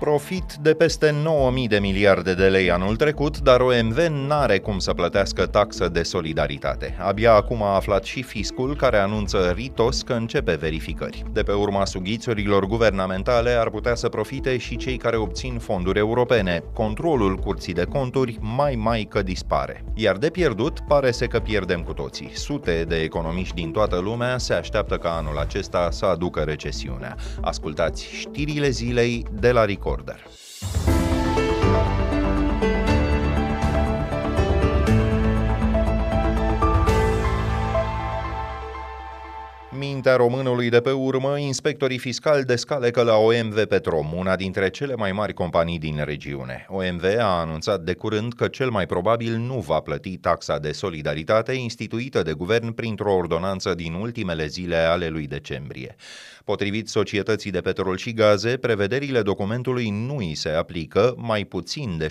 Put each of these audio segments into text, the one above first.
Profit de peste 9.000 de miliarde de lei anul trecut, dar OMV n-are cum să plătească taxă de solidaritate. Abia acum a aflat și fiscul, care anunță ritos că începe verificări. De pe urma sughițurilor guvernamentale ar putea să profite și cei care obțin fonduri europene. Controlul curții de conturi mai mai că dispare. Iar de pierdut, pare să că pierdem cu toții. Sute de economiști din toată lumea se așteaptă ca anul acesta să aducă recesiunea. Ascultați știrile zilei de la Rico Recorder. Mintea românului de pe urmă, inspectorii fiscali descalecă la OMV Petrom, una dintre cele mai mari companii din regiune. OMV a anunțat de curând că cel mai probabil nu va plăti taxa de solidaritate instituită de guvern printr-o ordonanță din ultimele zile ale lui decembrie. Potrivit societății de petrol și gaze, prevederile documentului nu îi se aplică, mai puțin de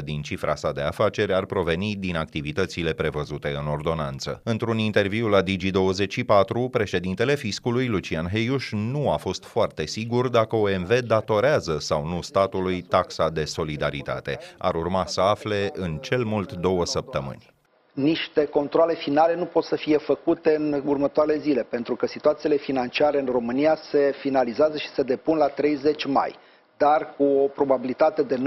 75% din cifra sa de afaceri ar proveni din activitățile prevăzute în ordonanță. Într-un interviu la Digi24, președintele fiscului, Lucian Heiuș, nu a fost foarte sigur dacă OMV datorează sau nu statului taxa de solidaritate. Ar urma să afle în cel mult două săptămâni niște controle finale nu pot să fie făcute în următoarele zile, pentru că situațiile financiare în România se finalizează și se depun la 30 mai dar cu o probabilitate de 99,9%,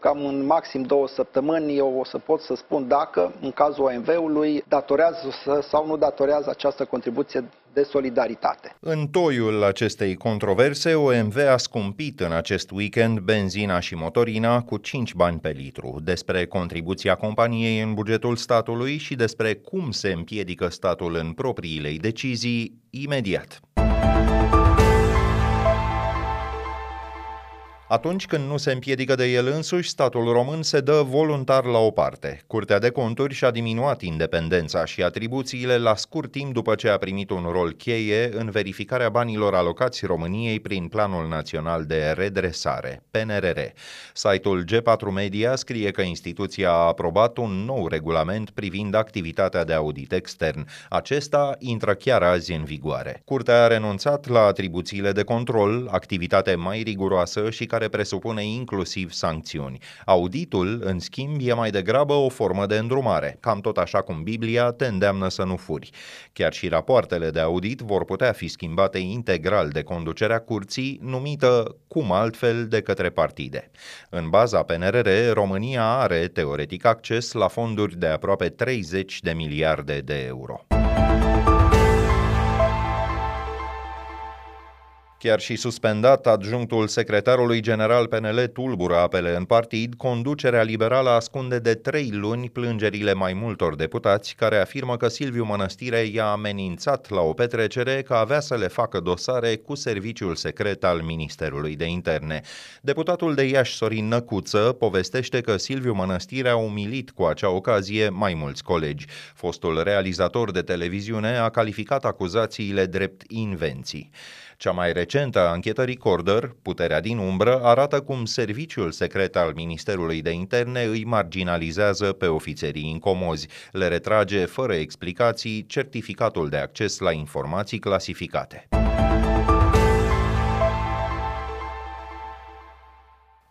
cam în maxim două săptămâni, eu o să pot să spun dacă, în cazul OMV-ului, datorează sau nu datorează această contribuție de solidaritate. În toiul acestei controverse, OMV a scumpit în acest weekend benzina și motorina cu 5 bani pe litru. Despre contribuția companiei în bugetul statului și despre cum se împiedică statul în propriile decizii, imediat. Atunci când nu se împiedică de el însuși, statul român se dă voluntar la o parte. Curtea de conturi și-a diminuat independența și atribuțiile la scurt timp după ce a primit un rol cheie în verificarea banilor alocați României prin Planul Național de Redresare, PNRR. Site-ul G4 Media scrie că instituția a aprobat un nou regulament privind activitatea de audit extern. Acesta intră chiar azi în vigoare. Curtea a renunțat la atribuțiile de control, activitate mai riguroasă și care care presupune inclusiv sancțiuni. Auditul, în schimb, e mai degrabă o formă de îndrumare, cam tot așa cum Biblia te îndeamnă să nu furi. Chiar și rapoartele de audit vor putea fi schimbate integral de conducerea curții, numită cum altfel de către partide. În baza PNRR, România are teoretic acces la fonduri de aproape 30 de miliarde de euro. Chiar și suspendat, adjunctul secretarului general PNL tulbură apele în partid, conducerea liberală ascunde de trei luni plângerile mai multor deputați care afirmă că Silviu Mănăstire i-a amenințat la o petrecere că avea să le facă dosare cu serviciul secret al Ministerului de Interne. Deputatul de Iași Sorin Năcuță povestește că Silviu Mănăstire a umilit cu acea ocazie mai mulți colegi. Fostul realizator de televiziune a calificat acuzațiile drept invenții. Cea mai recentă anchetă Recorder, Puterea din umbră, arată cum serviciul secret al Ministerului de Interne îi marginalizează pe ofițerii incomozi, le retrage fără explicații certificatul de acces la informații clasificate.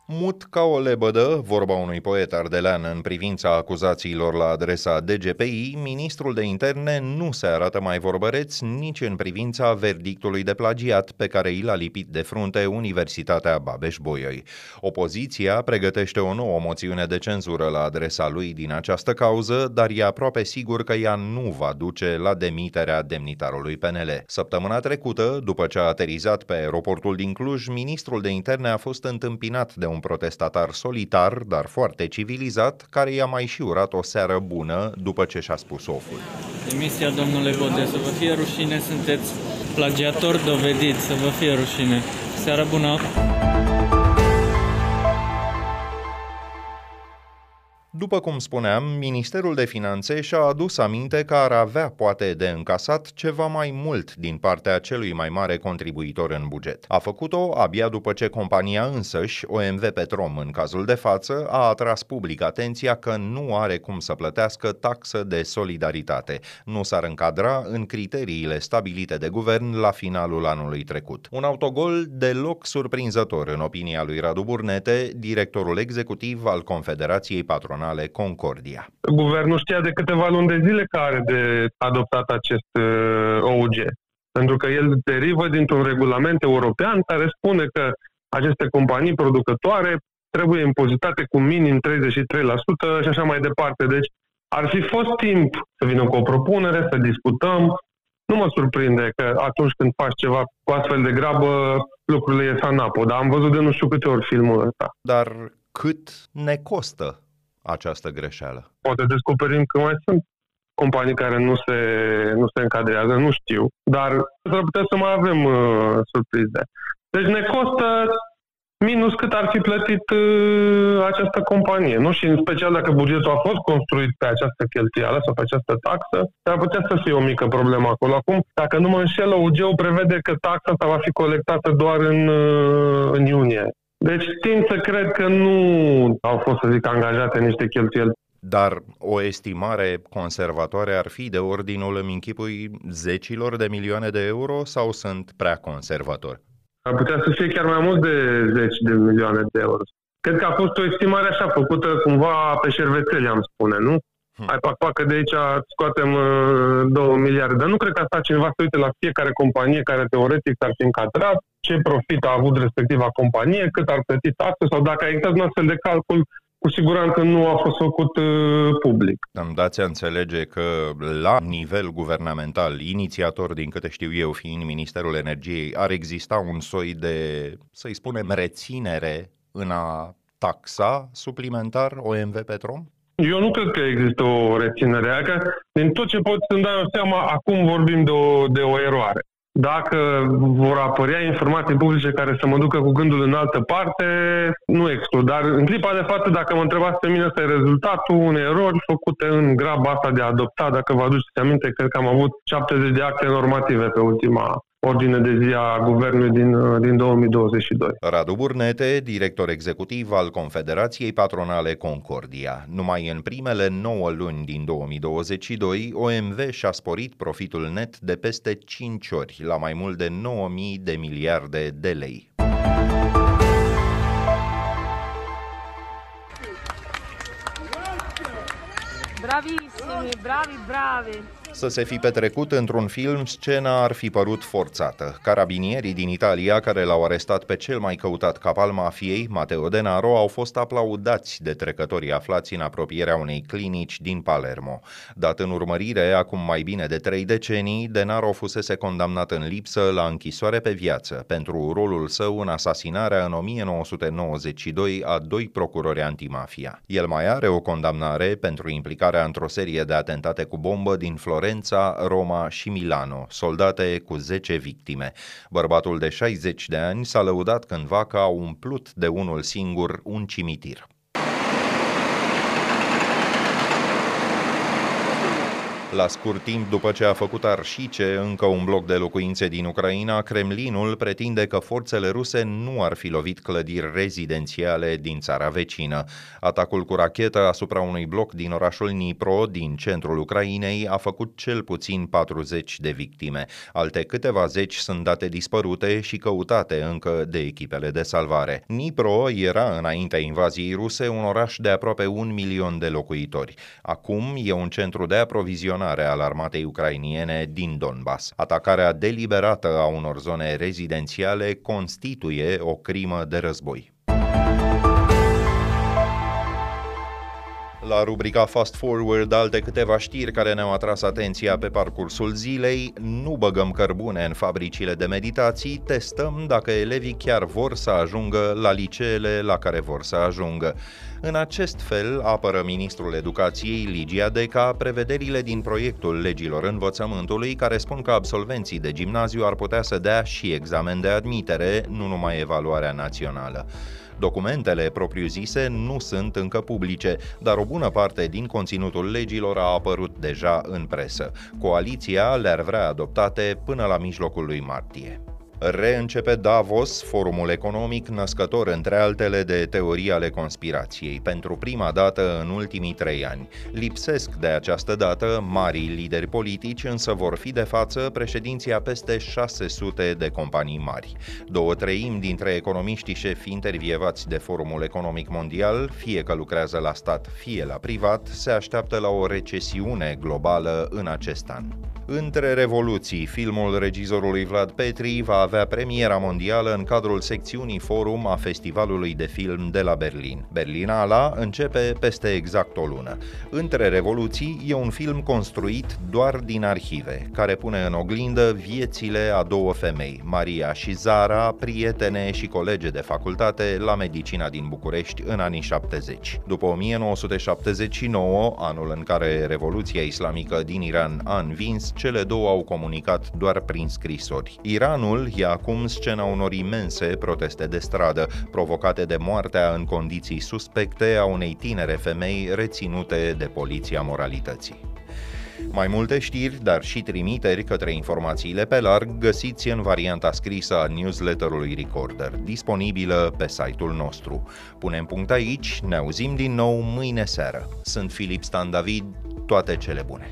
Mut ca o lebădă, vorba unui poet ardelean în privința acuzațiilor la adresa DGPI, ministrul de interne nu se arată mai vorbăreț nici în privința verdictului de plagiat pe care i l-a lipit de frunte Universitatea Babeș-Bolyai. Opoziția pregătește o nouă moțiune de cenzură la adresa lui din această cauză, dar e aproape sigur că ea nu va duce la demiterea demnitarului PNL. Săptămâna trecută, după ce a aterizat pe aeroportul din Cluj, ministrul de interne a fost întâmpinat de un un protestatar solitar, dar foarte civilizat, care i-a mai și urat o seară bună după ce și-a spus oful. Emisia, domnule Bode, să vă fie rușine, sunteți plagiator dovedit, să vă fie rușine. Seară bună! După cum spuneam, Ministerul de Finanțe și-a adus aminte că ar avea poate de încasat ceva mai mult din partea celui mai mare contribuitor în buget. A făcut-o abia după ce compania însăși, OMV Petrom în cazul de față, a atras public atenția că nu are cum să plătească taxă de solidaritate. Nu s-ar încadra în criteriile stabilite de guvern la finalul anului trecut. Un autogol deloc surprinzător în opinia lui Radu Burnete, directorul executiv al Confederației Patronale Naționale Concordia. Guvernul știa de câteva luni de zile că are de adoptat acest uh, OUG, pentru că el derivă dintr-un regulament european care spune că aceste companii producătoare trebuie impozitate cu minim 33% și așa mai departe. Deci ar fi fost timp să vină cu o propunere, să discutăm. Nu mă surprinde că atunci când faci ceva cu astfel de grabă, lucrurile ies anapo, dar am văzut de nu știu câte ori filmul ăsta. Dar cât ne costă această greșeală? Poate descoperim că mai sunt companii care nu se, nu se încadrează, nu știu, dar s-ar putea să mai avem uh, surprize. Deci ne costă minus cât ar fi plătit uh, această companie. Nu? Și în special dacă bugetul a fost construit pe această cheltuială sau pe această taxă, ar putea să fie o mică problemă acolo. Acum, dacă nu mă înșel, OUG-ul prevede că taxa asta va fi colectată doar în, uh, în iunie. Deci tind să cred că nu au fost, să zic, angajate niște cheltuieli dar o estimare conservatoare ar fi de ordinul, îmi închipui, zecilor de milioane de euro sau sunt prea conservatori? Ar putea să fie chiar mai mult de zeci de milioane de euro. Cred că a fost o estimare așa, făcută cumva pe șervețele, am spune, nu? Hmm. Hai, pac, pac, că de aici scoatem uh, 2 miliarde. Dar nu cred că asta cineva să uite la fiecare companie care teoretic s-ar fi încadrat, ce profit a avut respectiva companie, cât ar plăti taxe sau dacă a existat un astfel de calcul, cu siguranță nu a fost făcut uh, public. Îmi dați a înțelege că la nivel guvernamental, inițiator, din câte știu eu, fiind Ministerul Energiei, ar exista un soi de, să-i spunem, reținere în a taxa suplimentar OMV Petrom? Eu nu cred că există o reținere. Că din tot ce pot să-mi dau seama, acum vorbim de o, de o eroare. Dacă vor apărea informații publice care să mă ducă cu gândul în altă parte, nu exclud. Dar în clipa de față, dacă mă întrebați pe mine, ăsta e rezultatul unei erori făcute în graba asta de a adopta. Dacă vă aduceți aminte, cred că am avut 70 de acte normative pe ultima ordine de zi a guvernului din, din 2022. Radu Burnete, director executiv al Confederației Patronale Concordia. Numai în primele 9 luni din 2022, OMV și-a sporit profitul net de peste 5 ori, la mai mult de 9.000 de miliarde de lei. Bravissimi, bravi, bravi! Să se fi petrecut într-un film, scena ar fi părut forțată. Carabinierii din Italia, care l-au arestat pe cel mai căutat cap al mafiei, Matteo Denaro, au fost aplaudați de trecătorii aflați în apropierea unei clinici din Palermo. Dat în urmărire, acum mai bine de trei decenii, Denaro fusese condamnat în lipsă la închisoare pe viață pentru rolul său în asasinarea în 1992 a doi procurori antimafia. El mai are o condamnare pentru implicarea într-o serie de atentate cu bombă din Florența Florența, Roma și Milano, soldate cu 10 victime. Bărbatul de 60 de ani s-a lăudat cândva că a umplut de unul singur un cimitir. La scurt timp după ce a făcut arșice încă un bloc de locuințe din Ucraina, Kremlinul pretinde că forțele ruse nu ar fi lovit clădiri rezidențiale din țara vecină. Atacul cu rachetă asupra unui bloc din orașul Nipro, din centrul Ucrainei, a făcut cel puțin 40 de victime. Alte câteva zeci sunt date dispărute și căutate încă de echipele de salvare. Nipro era, înaintea invaziei ruse, un oraș de aproape un milion de locuitori. Acum e un centru de aprovizionare staționare al armatei ucrainiene din Donbass. Atacarea deliberată a unor zone rezidențiale constituie o crimă de război. La rubrica Fast Forward, alte câteva știri care ne-au atras atenția pe parcursul zilei, nu băgăm cărbune în fabricile de meditații, testăm dacă elevii chiar vor să ajungă la liceele la care vor să ajungă. În acest fel, apără ministrul educației Ligia Deca prevederile din proiectul legilor învățământului care spun că absolvenții de gimnaziu ar putea să dea și examen de admitere, nu numai evaluarea națională. Documentele propriu-zise nu sunt încă publice, dar o bună parte din conținutul legilor a apărut deja în presă. Coaliția le-ar vrea adoptate până la mijlocul lui martie. Reîncepe Davos, forumul economic născător între altele de teorii ale conspirației, pentru prima dată în ultimii trei ani. Lipsesc de această dată marii lideri politici, însă vor fi de față președinția peste 600 de companii mari. Două treimi dintre economiștii șefi intervievați de Forumul Economic Mondial, fie că lucrează la stat, fie la privat, se așteaptă la o recesiune globală în acest an. Între revoluții, filmul regizorului Vlad Petri va avea premiera mondială în cadrul secțiunii forum a Festivalului de Film de la Berlin. Berlinala începe peste exact o lună. Între revoluții e un film construit doar din arhive, care pune în oglindă viețile a două femei, Maria și Zara, prietene și colege de facultate la medicina din București în anii 70. După 1979, anul în care Revoluția Islamică din Iran a învins, cele două au comunicat doar prin scrisori. Iranul e acum scena unor imense proteste de stradă, provocate de moartea în condiții suspecte a unei tinere femei reținute de poliția moralității. Mai multe știri, dar și trimiteri către informațiile pe larg găsiți în varianta scrisă a newsletterului Recorder, disponibilă pe site-ul nostru. Punem punct aici, ne auzim din nou mâine seară. Sunt Filip Stan David, toate cele bune!